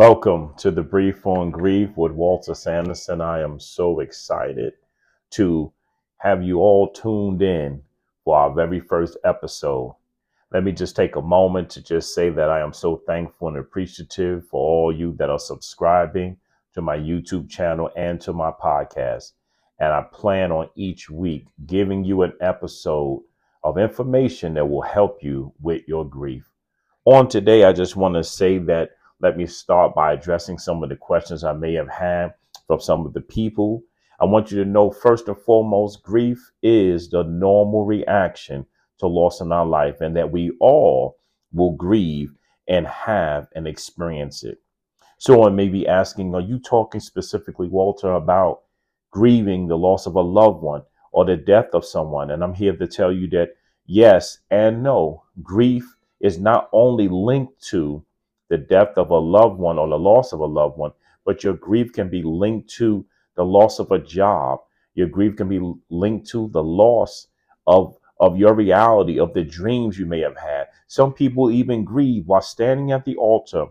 Welcome to the Brief on Grief with Walter Sanderson. I am so excited to have you all tuned in for our very first episode. Let me just take a moment to just say that I am so thankful and appreciative for all you that are subscribing to my YouTube channel and to my podcast. And I plan on each week giving you an episode of information that will help you with your grief. On today, I just want to say that let me start by addressing some of the questions I may have had from some of the people. I want you to know, first and foremost, grief is the normal reaction to loss in our life, and that we all will grieve and have and experience it. Someone may be asking, Are you talking specifically, Walter, about grieving the loss of a loved one or the death of someone? And I'm here to tell you that yes and no. Grief is not only linked to the death of a loved one or the loss of a loved one, but your grief can be linked to the loss of a job. Your grief can be linked to the loss of, of your reality, of the dreams you may have had. Some people even grieve while standing at the altar,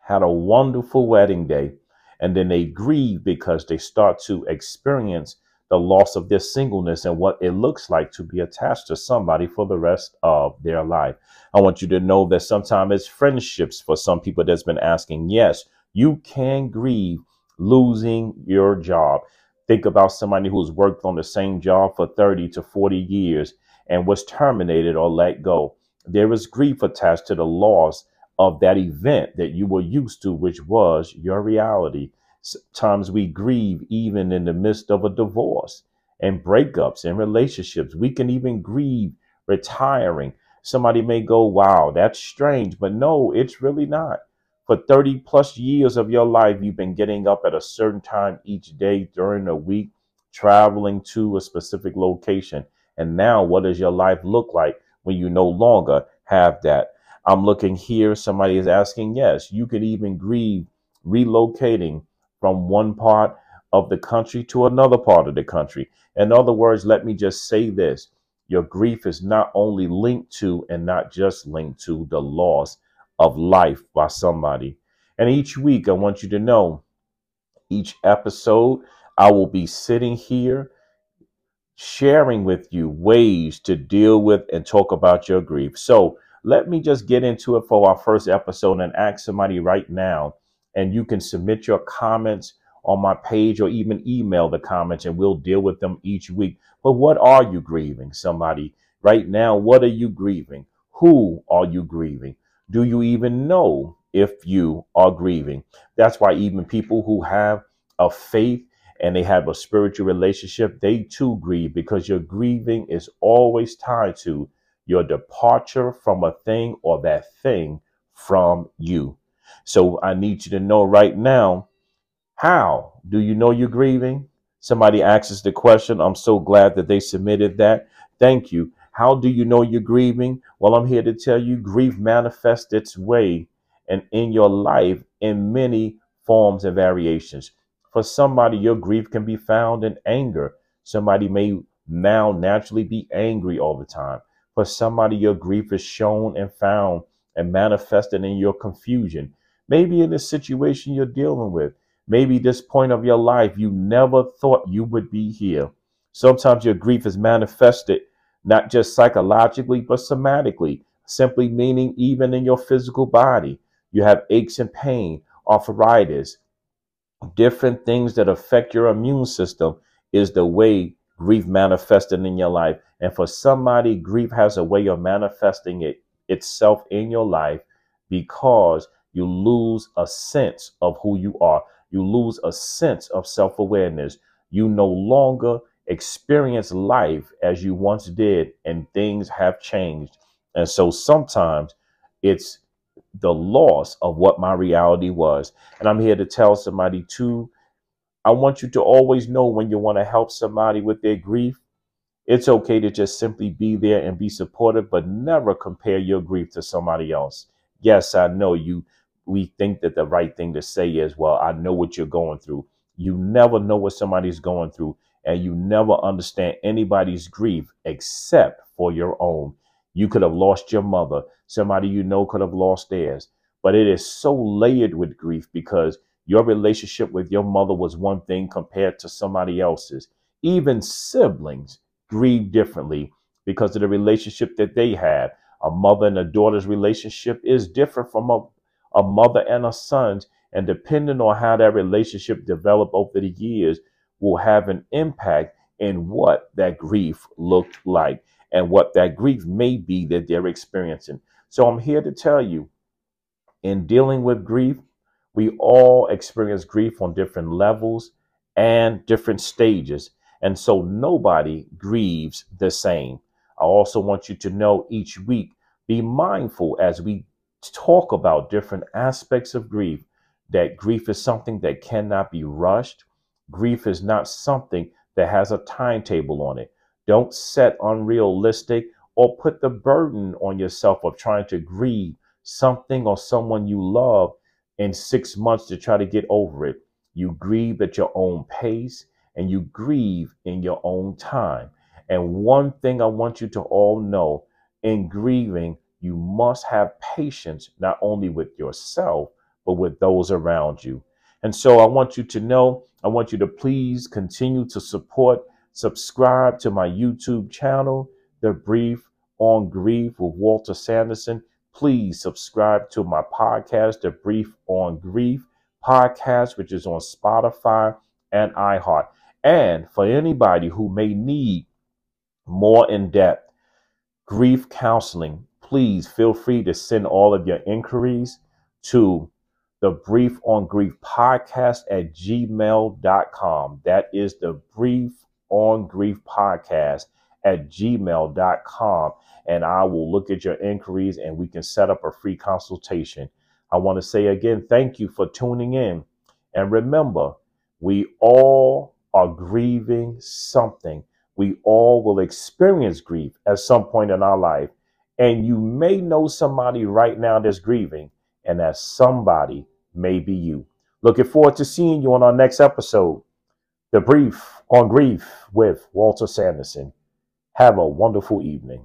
had a wonderful wedding day, and then they grieve because they start to experience the loss of their singleness and what it looks like to be attached to somebody for the rest of their life. I want you to know that sometimes it's friendships for some people that's been asking. Yes, you can grieve losing your job. Think about somebody who's worked on the same job for 30 to 40 years and was terminated or let go. There is grief attached to the loss of that event that you were used to, which was your reality. Sometimes we grieve even in the midst of a divorce and breakups and relationships. We can even grieve retiring. Somebody may go, wow, that's strange, but no, it's really not. For 30 plus years of your life, you've been getting up at a certain time each day during the week, traveling to a specific location. And now, what does your life look like when you no longer have that? I'm looking here. Somebody is asking, yes, you could even grieve relocating from one part of the country to another part of the country. In other words, let me just say this your grief is not only linked to and not just linked to the loss of life by somebody. And each week, I want you to know each episode, I will be sitting here sharing with you ways to deal with and talk about your grief. So let me just get into it for our first episode and ask somebody right now and you can submit your comments on my page or even email the comments and we'll deal with them each week. But what are you grieving? Somebody right now, what are you grieving? Who are you grieving? Do you even know if you are grieving? That's why even people who have a faith and they have a spiritual relationship, they too grieve because your grieving is always tied to your departure from a thing or that thing from you. So I need you to know right now how do you know you're grieving? Somebody asks us the question. I'm so glad that they submitted that. Thank you. How do you know you're grieving? Well, I'm here to tell you grief manifests its way and in your life in many forms and variations. For somebody, your grief can be found in anger. Somebody may now naturally be angry all the time. For somebody, your grief is shown and found and manifested in your confusion. Maybe in the situation you're dealing with. Maybe this point of your life, you never thought you would be here. Sometimes your grief is manifested not just psychologically, but somatically, simply meaning even in your physical body. You have aches and pain, arthritis, different things that affect your immune system is the way grief manifested in your life. And for somebody, grief has a way of manifesting it itself in your life because you lose a sense of who you are. You lose a sense of self awareness. You no longer experience life as you once did, and things have changed. And so sometimes it's the loss of what my reality was. And I'm here to tell somebody to, I want you to always know when you want to help somebody with their grief, it's okay to just simply be there and be supportive, but never compare your grief to somebody else. Yes, I know you we think that the right thing to say is, well, I know what you're going through. You never know what somebody's going through, and you never understand anybody's grief except for your own. You could have lost your mother. Somebody you know could have lost theirs. but it is so layered with grief because your relationship with your mother was one thing compared to somebody else's. Even siblings grieve differently because of the relationship that they had. A mother and a daughter's relationship is different from a, a mother and a son's. And depending on how that relationship developed over the years, will have an impact in what that grief looked like and what that grief may be that they're experiencing. So I'm here to tell you in dealing with grief, we all experience grief on different levels and different stages. And so nobody grieves the same. I also want you to know each week, be mindful as we talk about different aspects of grief, that grief is something that cannot be rushed. Grief is not something that has a timetable on it. Don't set unrealistic or put the burden on yourself of trying to grieve something or someone you love in six months to try to get over it. You grieve at your own pace and you grieve in your own time. And one thing I want you to all know in grieving, you must have patience not only with yourself, but with those around you. And so I want you to know, I want you to please continue to support, subscribe to my YouTube channel, The Brief on Grief with Walter Sanderson. Please subscribe to my podcast, The Brief on Grief podcast, which is on Spotify and iHeart. And for anybody who may need more in depth grief counseling, please feel free to send all of your inquiries to the Brief on Grief podcast at gmail.com. That is the Brief on Grief podcast at gmail.com. And I will look at your inquiries and we can set up a free consultation. I want to say again, thank you for tuning in. And remember, we all are grieving something we all will experience grief at some point in our life. And you may know somebody right now that's grieving, and that somebody may be you. Looking forward to seeing you on our next episode, The Brief on Grief with Walter Sanderson. Have a wonderful evening.